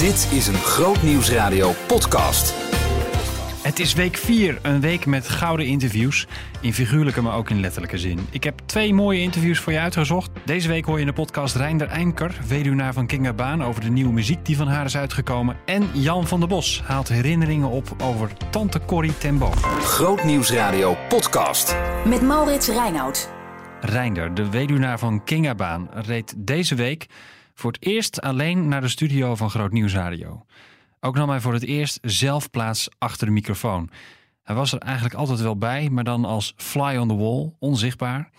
Dit is een Groot Nieuwsradio podcast. Het is week 4, een week met gouden interviews. In figuurlijke, maar ook in letterlijke zin. Ik heb twee mooie interviews voor je uitgezocht. Deze week hoor je in de podcast Reinder Eimker, weduwnaar van Kinga Baan, over de nieuwe muziek die van haar is uitgekomen. En Jan van der Bos haalt herinneringen op over tante Corrie ten Boom. Groot Nieuwsradio podcast. Met Maurits Reinoud. Reinder, de weduwnaar van Kinga Baan, reed deze week voor het eerst alleen naar de studio van Groot Nieuwsradio. Ook nam hij voor het eerst zelf plaats achter de microfoon. Hij was er eigenlijk altijd wel bij, maar dan als fly on the wall, onzichtbaar.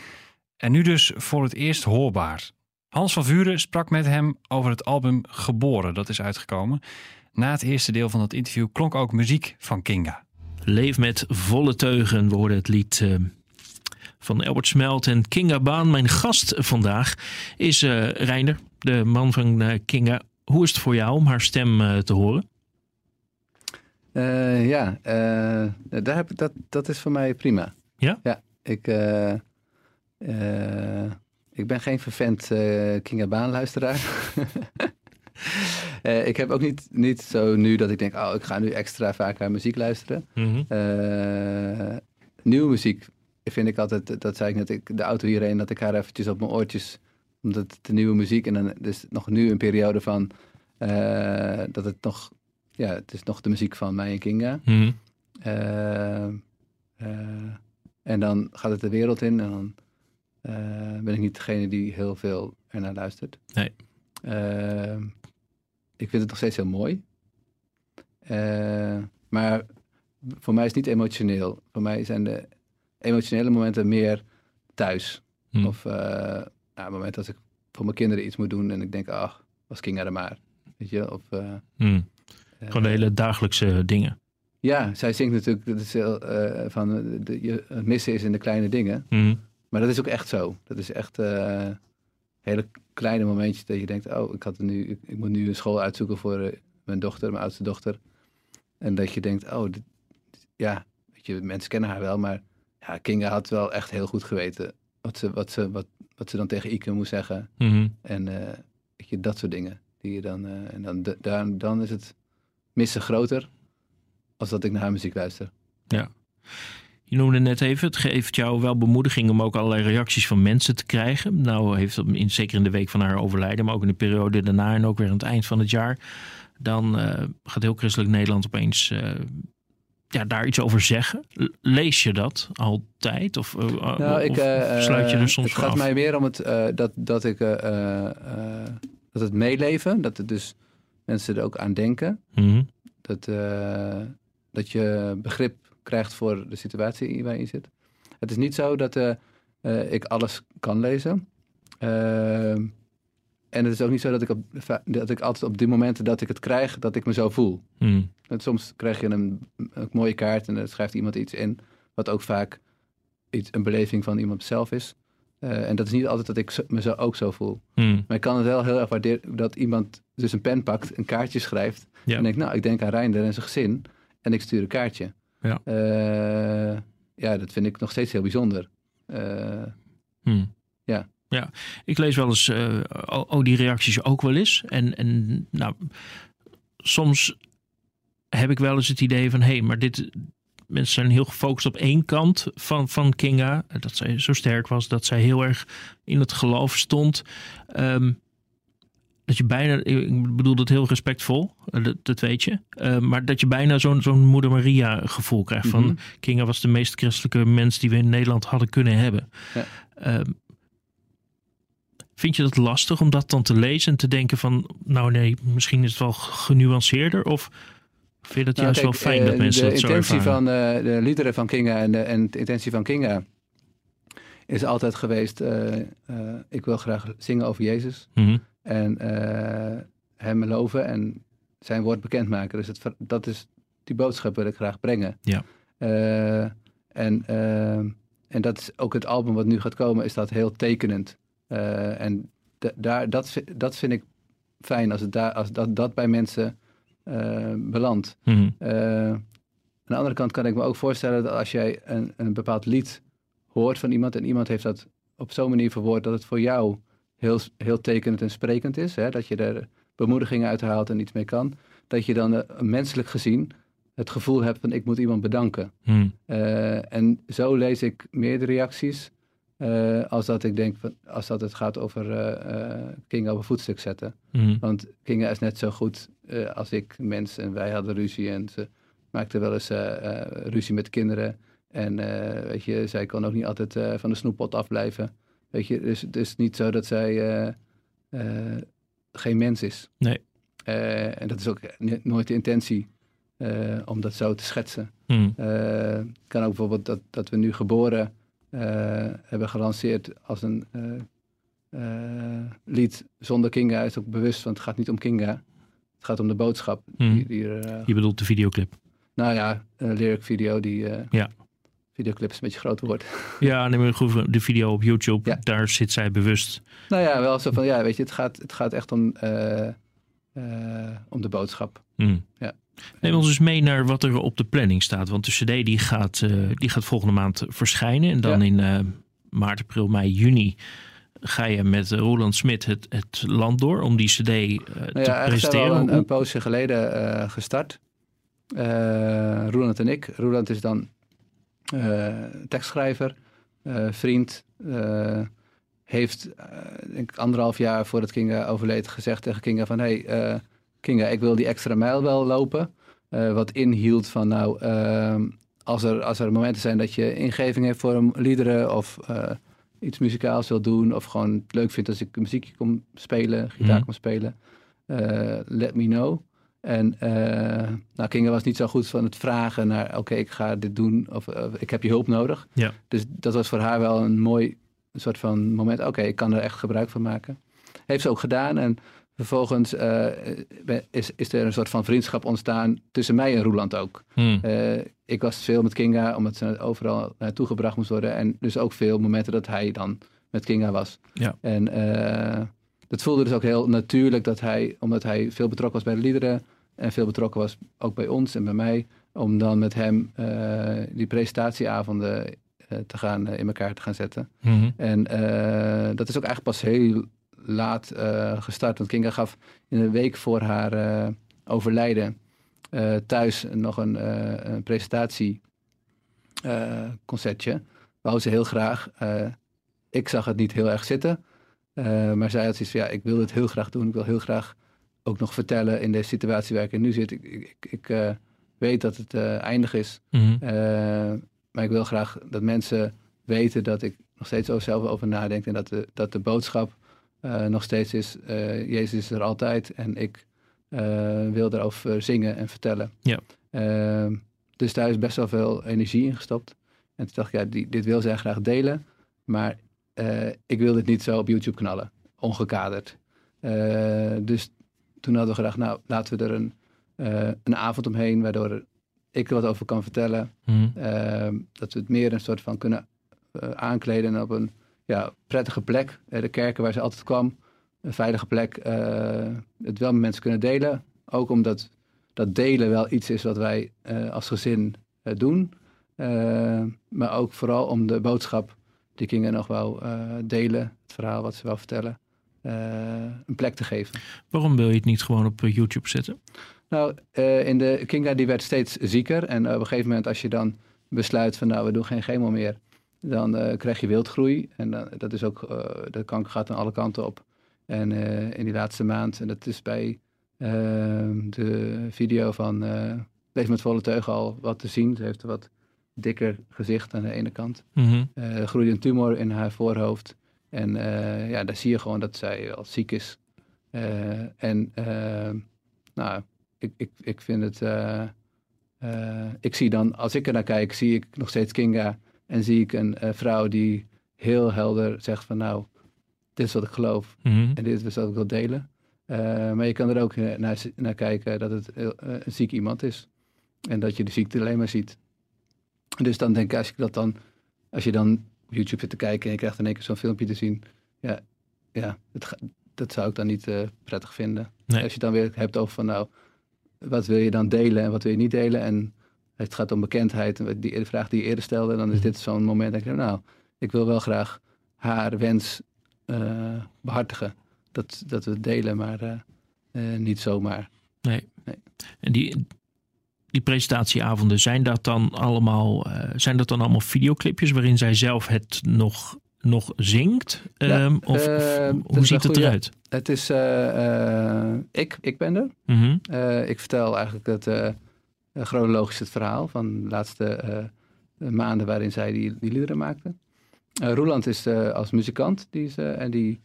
En nu dus voor het eerst hoorbaar. Hans van Vuren sprak met hem over het album Geboren, dat is uitgekomen. Na het eerste deel van dat interview klonk ook muziek van Kinga. Leef met volle teugen, we hoorden het lied uh, van Albert Smelt en Kinga Baan. Mijn gast vandaag is uh, de man van uh, Kinga. Hoe is het voor jou om haar stem te horen? Uh, ja, uh, daar heb, dat, dat is voor mij prima. Ja? Ja, ik, uh, ik ben geen vervent Kinga Baan luisteraar. ik heb ook niet, niet zo nu dat ik denk, oh, ik ga nu extra vaak naar muziek luisteren. Mm -hmm. nieuwe muziek vind ik altijd, dat zei ik net, ik, de auto hierheen, dat ik haar eventjes op mijn oortjes, omdat het de nieuwe muziek en dan dus nog nu een periode van, dat het nog ja, het is nog de muziek van mij en Kinga. Mm -hmm. uh, uh, en dan gaat het de wereld in en dan ben ik niet degene die heel veel ernaar luistert. Nee. ik vind het nog steeds heel mooi. maar voor mij is het niet emotioneel. Voor mij zijn de emotionele momenten meer thuis. Mm. Of nou, het moment dat ik voor mijn kinderen iets moet doen en ik denk, ach, was Kinga er maar. Weet je, of... Mm. Gewoon de hele dagelijkse dingen. Ja, zij zingt natuurlijk dat is heel, uh, van de, je, het missen is in de kleine dingen. Mm. Maar dat is ook echt zo. Dat is echt hele kleine momentjes dat je denkt, oh, ik, had nu, ik, ik moet nu een school uitzoeken voor mijn dochter, mijn oudste dochter. En dat je denkt, oh, dit, ja, weet je, mensen kennen haar wel, maar ja, Kinga had wel echt heel goed geweten wat ze, wat ze, wat, wat ze dan tegen Ike moest zeggen. Mm -hmm. En weet je, dat soort dingen. Die je dan, en dan, dan, dan is het missen groter als dat ik naar haar muziek luister. Ja. Je noemde net even, het geeft jou wel bemoediging om ook allerlei reacties van mensen te krijgen. Nou heeft het in, zeker in de week van haar overlijden, maar ook in de periode daarna en ook weer aan het eind van het jaar. Dan uh, gaat heel christelijk Nederland opeens uh, ja, daar iets over zeggen. Lees je dat altijd? Of, uh, nou, ik, of sluit je er soms Het gaat af? mij meer om het, dat, dat, ik, dat het meeleven, dat het dus mensen er ook aan denken. Mm -hmm. Dat, dat je begrip krijgt voor de situatie waarin je zit. Het is niet zo dat ik alles kan lezen. En het is ook niet zo dat ik, op, dat ik altijd op die momenten dat ik het krijg, dat ik me zo voel. Mm. Soms krijg je een, een, mooie kaart en er schrijft iemand iets in, wat ook vaak iets, een beleving van iemand zelf is. Uh, en dat is niet altijd dat ik me zo ook zo voel. Mm. Maar ik kan het wel heel erg waarderen dat iemand dus een pen pakt, een kaartje schrijft. En denkt, nou, ik denk aan Reinder en zijn gezin. En ik stuur een kaartje. Ja, uh, ja dat vind ik nog steeds heel bijzonder. Uh, mm. Ja. Ja, ik lees wel eens uh, oh, die reacties ook wel eens. En, en nou, soms heb ik wel eens het idee van... hé, hey, maar dit, mensen zijn heel gefocust op één kant van, van Kinga. Dat zij zo sterk was, dat zij heel erg in het geloof stond. Um, dat je bijna, ik bedoel dat heel respectvol, dat, dat weet je. Uh, maar dat je bijna zo'n zo'n Moeder Maria gevoel krijgt. Mhm. Van Kinga was de meest christelijke mens die we in Nederland hadden kunnen hebben. Ja. Um, vind je dat lastig om dat dan te lezen en te denken van... nou nee, misschien is het wel genuanceerder of... Vind je dat Nou, juist kijk, wel fijn eh, dat mensen de dat zo intentie van uh, de liederen van Kinga en de, en de intentie van Kinga is altijd geweest: uh, uh, ik wil graag zingen over Jezus Mm -hmm. en Hem loven en Zijn woord bekendmaken. Dus het, dat is die boodschap wil ik graag brengen. Ja. en, en dat is ook het album wat nu gaat komen, is dat heel tekenend. En daar, dat, dat vind ik fijn als, het daar, als dat, dat bij mensen uh, belandt. Mm -hmm. uh, aan de andere kant kan ik me ook voorstellen dat als jij een, een bepaald lied hoort van iemand en iemand heeft dat op zo'n manier verwoord dat het voor jou heel, heel tekenend en sprekend is, hè? dat je er bemoediging uithaalt en iets mee kan, dat je dan eh, menselijk gezien het gevoel hebt van ik moet iemand bedanken. Hm. Eh, en zo lees ik meerdere reacties. Eh, als dat ik denk, van, als dat het gaat over Kinga op een voetstuk zetten. Hm. Want Kinga is net zo goed als ik, mens. En wij hadden ruzie en ze maakte wel eens ruzie met kinderen. En weet je, zij kon ook niet altijd van de snoeppot afblijven. Weet je, dus het is niet zo dat zij geen mens is. Nee. En dat is ook nooit de intentie om dat zo te schetsen. Het kan ook bijvoorbeeld dat, dat we nu geboren hebben gelanceerd als een eh, eh, lied zonder Kinga. Is ook bewust, want het gaat niet om Kinga. Het gaat om de boodschap. Die, die er, eh, Je bedoelt de videoclip. nou ja, een lyric video die... eh, Ja. Videoclip is een beetje groot woord. Ja, neem de video op YouTube, Ja. daar zit zij bewust. nou ja, wel zo van, ja, weet je, het gaat, het gaat echt om, eh, eh, om de boodschap. Hm. Ja. Neem ons eens mee naar wat er op de planning staat. Want de CD die gaat, eh, die gaat volgende maand verschijnen. En dan Ja. in eh, maart, april, mei, juni ga je met Roland Smit het, het land door om die CD eh, Nou te ja, eigenlijk zijn we presenteren. al een, een poosje geleden eh, gestart. Eh Roland en ik. Roland is dan eh, tekstschrijver, eh, vriend. eh, heeft, eh, denk ik, anderhalf jaar voordat Kinga overleed gezegd tegen Kinga van... Hey, eh, Kinga, ik wil die extra mijl wel lopen. Eh, wat inhield van nou, ehm, als, er, als er momenten zijn dat je ingeving heeft voor een liederen... of eh, iets muzikaals wil doen of gewoon het leuk vindt als ik muziekje kom spelen, gitaar Mhm. kom spelen... eh, let me know. En nou, Kinga was niet zo goed van het vragen naar... oké, ik ga dit doen of, of ik heb je hulp nodig. Ja. Dus dat was voor haar wel een mooi soort van moment. Oké, ik kan er echt gebruik van maken. Heeft ze ook gedaan. En vervolgens eh, is, is er een soort van vriendschap ontstaan tussen mij en Roeland ook. Hm. Eh, ik was veel met Kinga, omdat ze overal naartoe gebracht moest worden. En dus ook veel momenten dat hij dan met Kinga was. Ja. En eh dat voelde dus ook heel natuurlijk dat hij, omdat hij veel betrokken was bij de liederen. En veel betrokken was ook bij ons en bij mij. Om dan met hem eh, die presentatieavonden eh, te gaan, eh, in elkaar te gaan zetten. Mhm. En eh, dat is ook eigenlijk pas heel laat eh, gestart. Want Kinga gaf in een week voor haar eh, overlijden eh, thuis nog een, een presentatie eh, concertje. Wou ze heel graag. Ik zag het niet heel erg zitten. Maar zij had zoiets van, ja, ik wil het heel graag doen. Ik wil heel graag ook nog vertellen in de situatie waar ik in nu zit. Ik, ik, ik weet dat het eindig is. Mhm. Maar ik wil graag dat mensen weten dat ik nog steeds over zelf over nadenk. En dat de, dat de boodschap eh, nog steeds is, eh, Jezus is er altijd. En ik eh, wil daarover zingen en vertellen. Ja. Eh, dus daar is best wel veel energie in gestopt. En toen dacht ik, ja, die, dit wil zij graag delen. Maar ik wil dit niet zo op YouTube knallen, ongekaderd. Dus toen hadden we gedacht, nou, laten we er een, een avond omheen, waardoor ik er wat over kan vertellen. Mhm. Ehm, dat we het meer een soort van kunnen aankleden en op een ja, prettige plek. De kerken waar ze altijd kwam. Een veilige plek. eh, het wel met mensen kunnen delen. Ook omdat dat delen wel iets is wat wij eh, als gezin eh, doen. Maar ook vooral om de boodschap die Kinga nog wou eh, delen. Het verhaal wat ze wou vertellen. een plek te geven. Waarom wil je het niet gewoon op YouTube zetten? Nou, in de Kinga die werd steeds zieker. En op een gegeven moment als je dan besluit van nou, we doen geen chemo meer. Dan eh, krijg je wildgroei. En dat is ook, eh, de kanker gaat aan alle kanten op. En eh, in die laatste maand, en dat is bij eh, de video van Leef met volle teugen al wat te zien. Ze heeft een wat dikker gezicht aan de ene kant. Er groeide een tumor in haar voorhoofd. En ja, daar zie je gewoon dat zij wel ziek is. En eh, nou, ik, ik, ik vind het. ik zie dan, als ik er naar kijk, zie ik nog steeds Kinga. En zie ik een eh, vrouw die heel helder zegt van nou, dit is wat ik geloof. Mhm. En dit is wat ik wil delen. Eh, maar je kan er ook eh, naar, naar kijken dat het een ziek iemand is. En dat je de ziekte alleen maar ziet. Dus dan denk ik, als, ik dat dan, als je dan op YouTube zit te kijken en je krijgt in één keer zo'n filmpje te zien. Ja, ja het, dat zou ik dan niet prettig vinden. Nee. Als je dan weer hebt over van nou, wat wil je dan delen en wat wil je niet delen? En het gaat om bekendheid. En die de vraag die je eerder stelde, dan is Mhm. dit zo'n moment dat ik denk, nou, ik wil wel graag haar wens eh, behartigen. Dat, dat we delen, maar eh, eh, niet zomaar. Nee. Nee. En die, die presentatieavonden, zijn dat dan allemaal, zijn dat dan allemaal videoclipjes waarin zij zelf het nog, nog zingt? Ja, Ehm, of, dat hoe ziet het eruit? Het is, ik, ik ben er. Mhm. Ik vertel eigenlijk eh, chronologisch het verhaal van de laatste eh, maanden waarin zij die, die liederen maakte. Eh, Roeland is eh, als muzikant die is, en die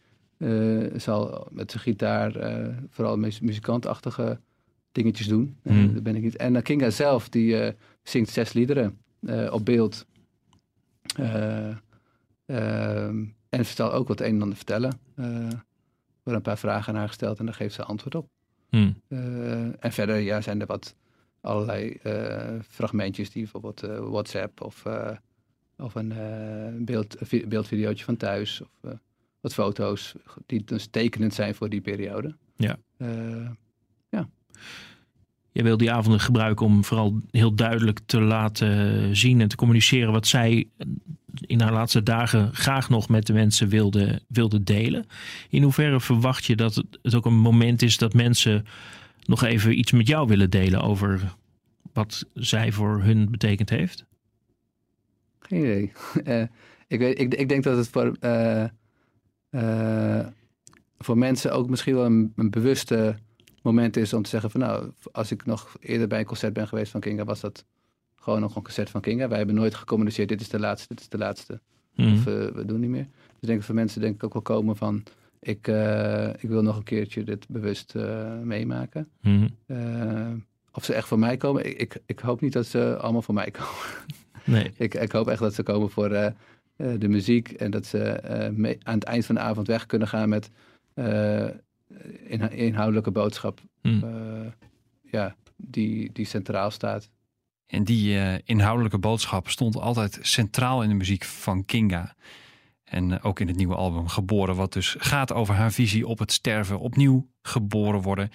zal met zijn gitaar vooral mu- muzikantachtige dingetjes doen. Hmm. dat ben ik niet. En Kinga zelf die zingt zes liederen op beeld. Eh, ehm, en vertelt ook wat een en ander vertellen. Er worden een paar vragen aan haar gesteld en daar geeft ze antwoord op. Hm. Eh, en verder ja, zijn er wat allerlei eh, fragmentjes die bijvoorbeeld eh, WhatsApp of, eh, of een beeld, vi- beeldvideootje van thuis of wat foto's die dus tekenend zijn voor die periode. Ja. Eh, Jij wil die avonden gebruiken om vooral heel duidelijk te laten zien en te communiceren wat zij in haar laatste dagen graag nog met de mensen wilde, wilde delen. In hoeverre verwacht je dat het ook een moment is dat mensen nog even iets met jou willen delen over wat zij voor hun betekend heeft? geen idee. Eh, ik, weet, ik, ik denk dat het voor, eh, eh, voor mensen ook misschien wel een, een bewuste moment is om te zeggen van nou, als ik nog eerder bij een concert ben geweest van Kinga, was dat gewoon nog een concert van Kinga. Wij hebben nooit gecommuniceerd, dit is de laatste, dit is de laatste. Mhm. Of we doen niet meer. Dus ik denk dat voor mensen denk ik ook wel komen van ik, eh, ik wil nog een keertje dit bewust eh, meemaken. Mhm. Eh, of ze echt voor mij komen, ik, ik, ik hoop niet dat ze allemaal voor mij komen. Nee. Ik, ik hoop echt dat ze komen voor eh, eh, de muziek en dat ze eh, mee- aan het eind van de avond weg kunnen gaan met eh, inha- inhoudelijke boodschap Mhm. eh, ja, die, die centraal staat. En die eh, inhoudelijke boodschap stond altijd centraal in de muziek van Kinga. En eh, ook in het nieuwe album Geboren, wat dus gaat over haar visie op het sterven, opnieuw geboren worden.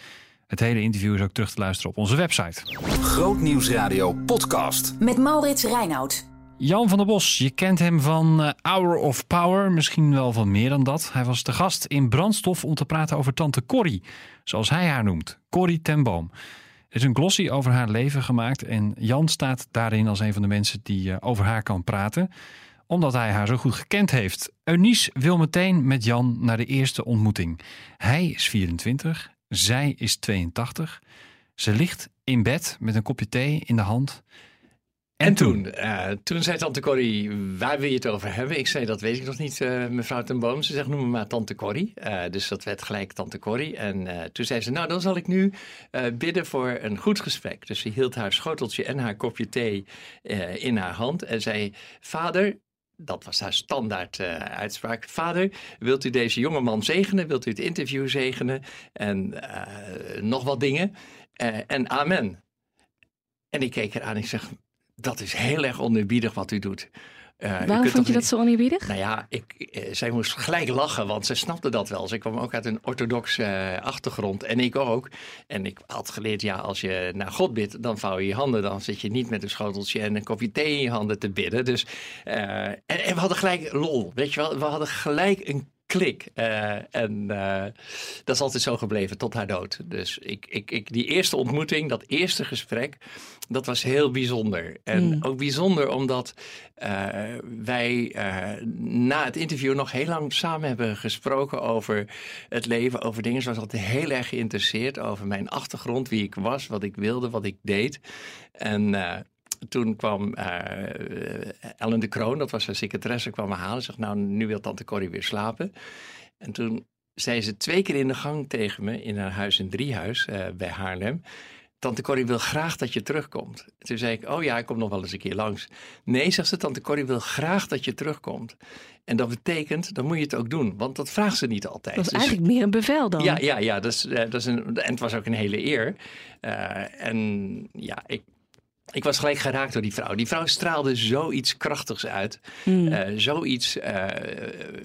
Het hele interview is ook terug te luisteren op onze website. Grootnieuwsradio podcast. Met Maurits Reinoud. Jan van der Bos, je kent hem van eh, Hour of Power, misschien wel van meer dan dat. Hij was te gast in Brandstof om te praten over tante Corrie, zoals hij haar noemt, Corrie ten Boom. Er is een glossy over haar leven gemaakt en Jan staat daarin als een van de mensen die eh, over haar kan praten, omdat hij haar zo goed gekend heeft. Eunice wil meteen met Jan naar de eerste ontmoeting. Hij is 24, zij is 82. Ze ligt in bed met een kopje thee in de hand. En toen, eh, toen zei tante Corrie, waar wil je het over hebben? Ik zei, dat weet ik nog niet, eh, mevrouw ten Boom. Ze zegt, noem me maar tante Corrie. Eh, dus dat werd gelijk tante Corrie. En toen zei ze, nou dan zal ik nu bidden voor een goed gesprek. Dus ze hield haar schoteltje en haar kopje thee in haar hand en zei, vader... Dat was haar standaard eh, uitspraak. Vader, wilt u deze jonge man zegenen? Wilt u het interview zegenen? En eh, nog wat dingen. Eh, en amen. En ik keek eraan en ik zeg, dat is heel erg oneerbiedig wat u doet. Eh, Waarom vond je dat zo oneerbiedig? nou ja, ik, eh, zij moest gelijk lachen, want ze snapte dat wel. Ze kwam ook uit een orthodoxe eh, achtergrond en ik ook. En ik had geleerd, ja, als je naar God bidt, dan vouw je je handen. Dan zit je niet met een schoteltje en een kopje thee in je handen te bidden. Dus, en, en we hadden gelijk lol, weet je wel. We hadden gelijk een klik. Eh, en eh, dat is altijd zo gebleven tot haar dood. Dus ik, ik, ik, die eerste ontmoeting, dat eerste gesprek, dat was heel bijzonder. En Mm. ook bijzonder omdat eh, wij na het interview nog heel lang samen hebben gesproken over het leven, over dingen. Ze was altijd heel erg geïnteresseerd over mijn achtergrond, wie ik was, wat ik wilde, wat ik deed. En toen kwam eh, Ellen de Kroon, dat was haar secretaresse, kwam me halen. Zegt, nou, nu wil tante Corrie weer slapen. En toen zei ze twee keer in de gang tegen me in haar huis in Driehuis eh, bij Haarlem. Tante Corrie wil graag dat je terugkomt. Toen zei ik, oh ja, ik kom nog wel eens een keer langs. Nee, zegt ze, tante Corrie wil graag dat je terugkomt. En dat betekent, dan moet je het ook doen. Want dat vraagt ze niet altijd. Dat is Dus- eigenlijk meer een bevel dan. ja, ja, ja. Dat is, eh, dat is een, en het was ook een hele eer. En ja, ik, ik was gelijk geraakt door die vrouw. Die vrouw straalde zoiets krachtigs uit. Hmm. Eh, zoiets. eh,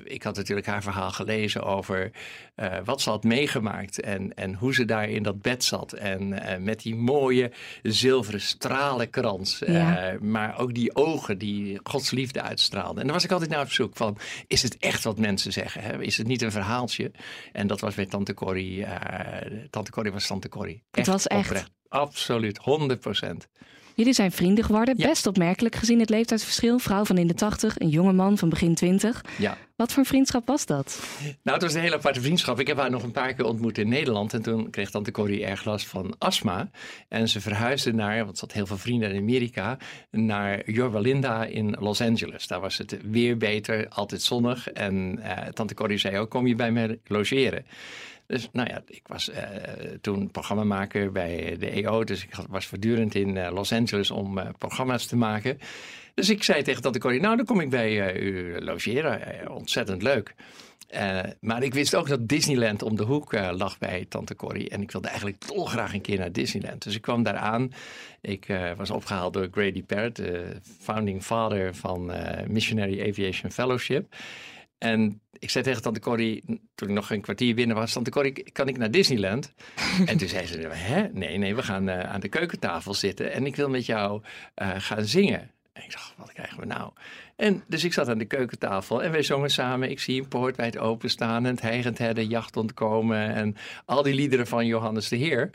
ik had natuurlijk haar verhaal gelezen over eh, wat ze had meegemaakt. En, en hoe ze daar in dat bed zat. En met die mooie zilveren stralenkrans. Ja. maar ook die ogen die Gods liefde uitstraalden. En dan was ik altijd naar op zoek van: is het echt wat mensen zeggen? Hè? Is het niet een verhaaltje? En dat was bij Tante Corrie. Tante Corrie was Tante Corrie. Het was echt. oprecht. Absoluut, 100 procent. Jullie zijn vrienden geworden. Ja. Best opmerkelijk gezien het leeftijdsverschil. Vrouw van in de tachtig, een jonge man van begin twintig. Ja. Wat voor vriendschap was dat? Nou, het was een hele aparte vriendschap. Ik heb haar nog een paar keer ontmoet in Nederland. En toen kreeg tante Corrie erg last van astma. En ze verhuisde naar, want ze had heel veel vrienden in Amerika, naar Yorba Linda in Los Angeles. Daar was het weer beter, altijd zonnig. En eh, tante Corrie zei ook, kom je bij mij logeren? Dus nou ja, ik was eh, toen programmamaker bij de EO. Dus ik was voortdurend in eh, Los Angeles om eh, programma's te maken. Dus ik zei tegen tante Corrie, nou dan kom ik bij u logeren. Ontzettend leuk. Maar ik wist ook dat Disneyland om de hoek lag bij tante Corrie. En ik wilde eigenlijk dolgraag een keer naar Disneyland. Dus ik kwam daar aan. Ik was opgehaald door Grady Parrott, de founding father van Missionary Aviation Fellowship. En ik zei tegen tante Corrie, toen ik nog een kwartier binnen was... Tante Corrie, kan ik naar Disneyland? en toen zei ze, hè? Nee, nee, we gaan eh, aan de keukentafel zitten... en ik wil met jou eh, gaan zingen. En ik dacht, wat krijgen we nou? En dus ik zat aan de keukentafel en wij zongen samen. Ik zie een poort wijd openstaan en het heigend herden, jacht ontkomen... en al die liederen van Johannes de Heer.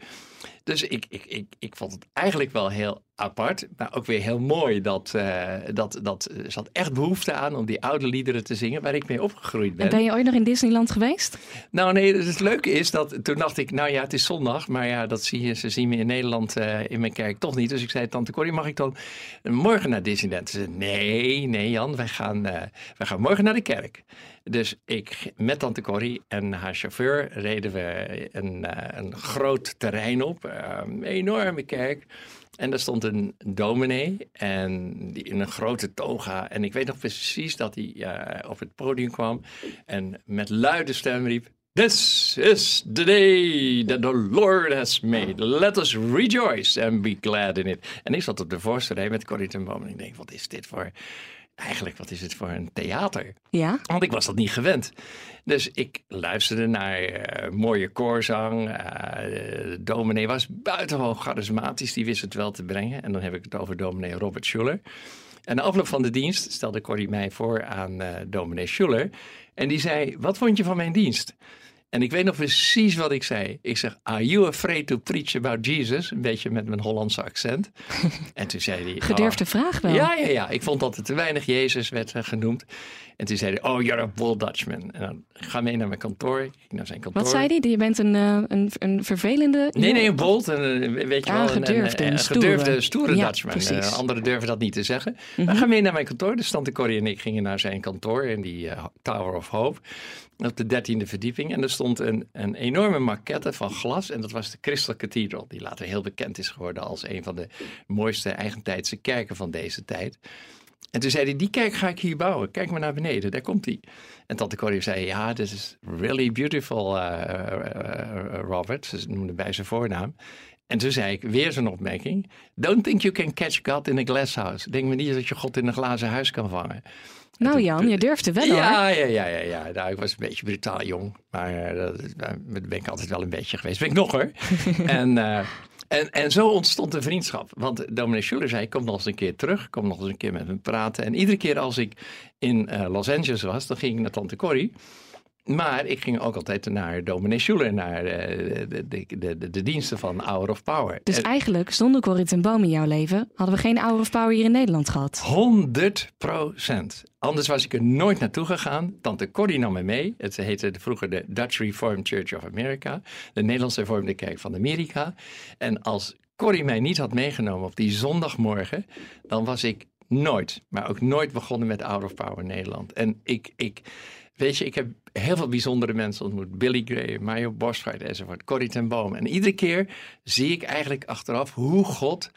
Dus ik, ik, ik, ik vond het eigenlijk wel heel apart, maar ook weer heel mooi. Dat, eh, dat, dat er zat echt behoefte aan om die oude liederen te zingen waar ik mee opgegroeid ben. En ben je ooit nog in Disneyland geweest? Nou nee, dus het leuke is dat toen dacht ik, nou ja, het is zondag. Maar ja, dat zie je, ze zien me in Nederland eh, in mijn kerk toch niet. Dus ik zei, tante Corrie, mag ik dan morgen naar Disneyland? Ze zei, nee, nee Jan, wij gaan, eh, wij gaan morgen naar de kerk. Dus ik met tante Corrie en haar chauffeur reden we een, eh, een groot terrein op. eh, een enorme kerk. En daar stond een dominee en die in een grote toga. En ik weet nog precies dat hij eh, op het podium kwam en met luide stem riep... This is the day that the Lord has made. Let us rejoice and be glad in it. En ik zat op de voorste rij met Corrie ten Boom en ik denk, wat is dit voor... Eigenlijk, wat is het voor een theater? Ja. Want ik was dat niet gewend. Dus ik luisterde naar eh, mooie koorzang. De dominee was buitengewoon charismatisch. Die wist het wel te brengen. En dan heb ik het over dominee Robert Schuller. En na afloop van de dienst stelde Corrie mij voor aan eh dominee Schuller. En die zei, wat vond je van mijn dienst? En ik weet nog precies wat ik zei. Ik zeg, are you afraid to preach about Jesus? Een beetje met mijn Hollandse accent. en toen zei hij... Gedurfde "Oh, vraag wel. ja, ja, ja. Ik vond dat er te weinig Jezus werd eh, genoemd. En toen zei hij, oh, you're a bull Dutchman. En dan ga mee naar mijn kantoor. Ik ging naar zijn kantoor. Wat zei hij? Je bent een, eh, een, een vervelende... Nee, nee, een bold. En, eh, weet je wel, een, gedurfde, een, een een gedurfde, stoere Ja, Dutchman. Eh, anderen durven dat niet te zeggen. Maar ga mee naar mijn kantoor. Dus Tante Corrie en ik gingen naar zijn kantoor in die Tower of Hope. Op de dertiende verdieping. En er stond een, een enorme maquette van glas. En dat was de Crystal Cathedral. Die later heel bekend is geworden als een van de mooiste eigentijdse kerken van deze tijd. En toen zei hij, die kerk ga ik hier bouwen. Kijk maar naar beneden, daar komt hij. En tante Corrie zei, ja, this is really beautiful, uh, uh, Robert. Ze noemde bij zijn voornaam. En toen zei ik, weer zo'n opmerking. Don't think you can catch God in a glass house. Denk me niet dat je God in een glazen huis kan vangen. Nou Jan, je durfde wel hoor. Ja, ja, ja, ja. ja. Nou, ik was een beetje brutaal jong. Maar eh, dat, daar ben ik altijd wel een beetje geweest. Ben ik nog hoor. en, eh, en, en zo ontstond een vriendschap. Want dominee Schuller zei, kom nog eens een keer terug. Kom nog eens een keer met me praten. En iedere keer als ik in eh, Los Angeles was, dan ging ik naar Tante Corrie. Maar ik ging ook altijd naar dominee Schuller, naar eh, de, de, de, de, diensten van Hour of Power. Dus En- eigenlijk, zonder Corrie ten Boom in jouw leven, hadden we geen Hour of Power hier in Nederland gehad. 100 procent. Anders was ik er nooit naartoe gegaan. Tante Corrie nam me mee. Het heette vroeger de Dutch Reformed Church of America. De Nederlandse Hervormde Kerk van Amerika. En als Corrie mij niet had meegenomen op die zondagmorgen... dan was ik nooit, maar ook nooit begonnen met Out of Power Nederland. En ik... ik Weet je, ik heb heel veel bijzondere mensen ontmoet. Billy Gray, Mario Boschweit enzovoort. Corrie ten Boom. En iedere keer zie ik eigenlijk achteraf hoe God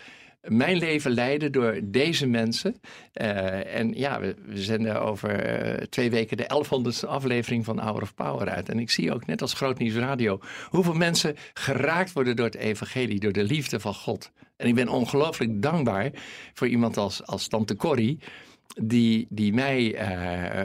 mijn leven leiden door deze mensen. Uh, en ja, we, zenden over uh, twee weken de 1100ste aflevering van Hour of Power uit. En ik zie ook net als Groot Nieuws Radio hoeveel mensen geraakt worden door het evangelie, door de liefde van God. En ik ben ongelooflijk dankbaar voor iemand als, als Tante Corrie, die, die mij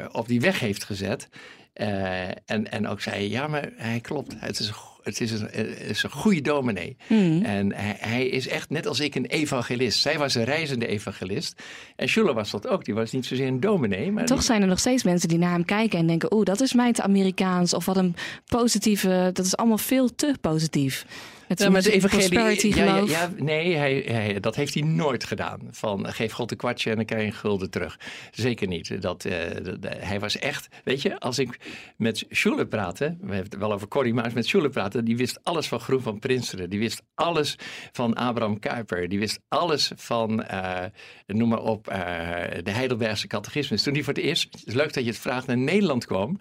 uh, op die weg heeft gezet. Uh, en, en ook zei, ja, maar hij klopt. Het is, het is, een, het is een goede dominee. Mm. En hij, hij, is echt net als ik een evangelist. Zij was een reizende evangelist. En Schuller was dat ook. Die was niet zozeer een dominee. Maar Toch die... zijn er nog steeds mensen die naar hem kijken en denken... oeh, dat is mij te Amerikaans. Of wat een positieve... Dat is allemaal veel te positief. Het ja, maar de evangelie, ja, ja, nee, hij, hij, dat heeft hij nooit gedaan. Van geef God een kwartje en dan krijg je een gulden terug. Zeker niet. Dat, uh, dat, hij was echt, weet je, als ik met Schuller praatte, we hebben het wel over Corrie, maar als met Schuller praatte, die wist alles van Groen van Prinsteren. Die wist alles van Abraham Kuyper. Die wist alles van, uh, noem maar op, uh, de Heidelbergse catechismus. Toen die voor het eerst, het is leuk dat je het vraagt, naar Nederland kwam.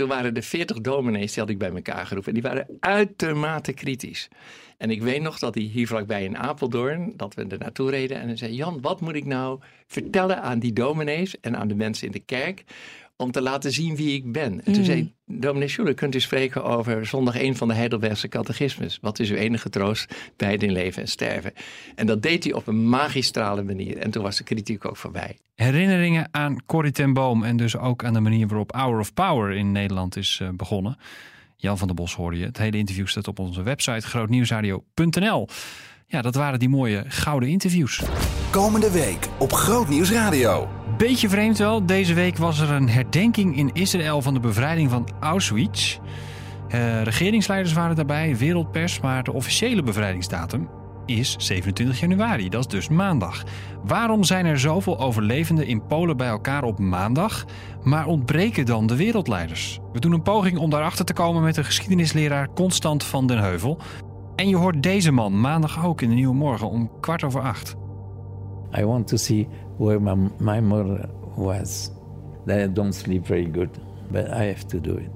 Toen waren er veertig dominees, die had ik bij elkaar geroepen. En die waren uitermate kritisch. En ik weet nog dat hij hier vlakbij in Apeldoorn, dat we er naartoe reden. En hij zei, Jan, wat moet ik nou vertellen aan die dominees en aan de mensen in de kerk... om te laten zien wie ik ben. En toen Mm. zei dominee Schuller, kunt u spreken over zondag 1 van de Heidelbergse catechismus. Wat is uw enige troost bij het in leven en sterven? En dat deed hij op een magistrale manier. En toen was de kritiek ook voorbij. Herinneringen aan Corrie ten Boom en dus ook aan de manier waarop Hour of Power in Nederland is uh, begonnen. Jan van der Bos hoorde je. Het hele interview staat op onze website grootnieuwsradio.nl. Ja, dat waren die mooie gouden interviews. Komende week op Grootnieuws Radio. Beetje vreemd wel. Deze week was er een herdenking in Israël van de bevrijding van Auschwitz. Uh, regeringsleiders waren daarbij, wereldpers, maar de officiële bevrijdingsdatum is 27 januari. Dat is dus maandag. Waarom zijn er zoveel overlevenden in Polen bij elkaar op maandag, maar ontbreken dan de wereldleiders? We doen een poging om daarachter te komen met de geschiedenisleraar Constant van den Heuvel. En je hoort deze man maandag ook in de Nieuwe Morgen om kwart over acht. I want to see where my, mother was. I don't sleep very good, but I have to do it.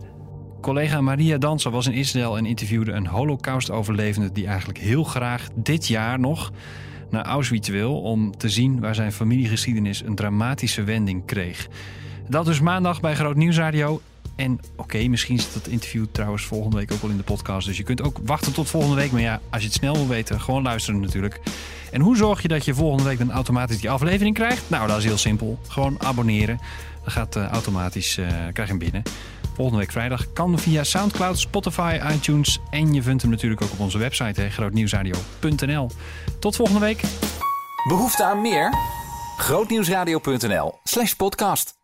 Collega Maria Danser was in Israël en interviewde een holocaust-overlevende die eigenlijk heel graag dit jaar nog naar Auschwitz wil om te zien waar zijn familiegeschiedenis een dramatische wending kreeg. Dat dus maandag bij Groot Nieuwsradio. En oké, misschien zit dat interview trouwens volgende week ook wel in de podcast. Dus je kunt ook wachten tot volgende week. Maar ja, als je het snel wil weten, gewoon luisteren natuurlijk. En hoe zorg je dat je volgende week dan automatisch die aflevering krijgt? Nou, dat is heel simpel. Gewoon abonneren. Dan gaat uh, automatisch, uh, krijg je hem binnen. Volgende week vrijdag kan via Soundcloud, Spotify, iTunes. En je vindt hem natuurlijk ook op onze website, grootnieuwsradio.nl. Tot volgende week. Behoefte aan meer? Grootnieuwsradio.nl slash podcast.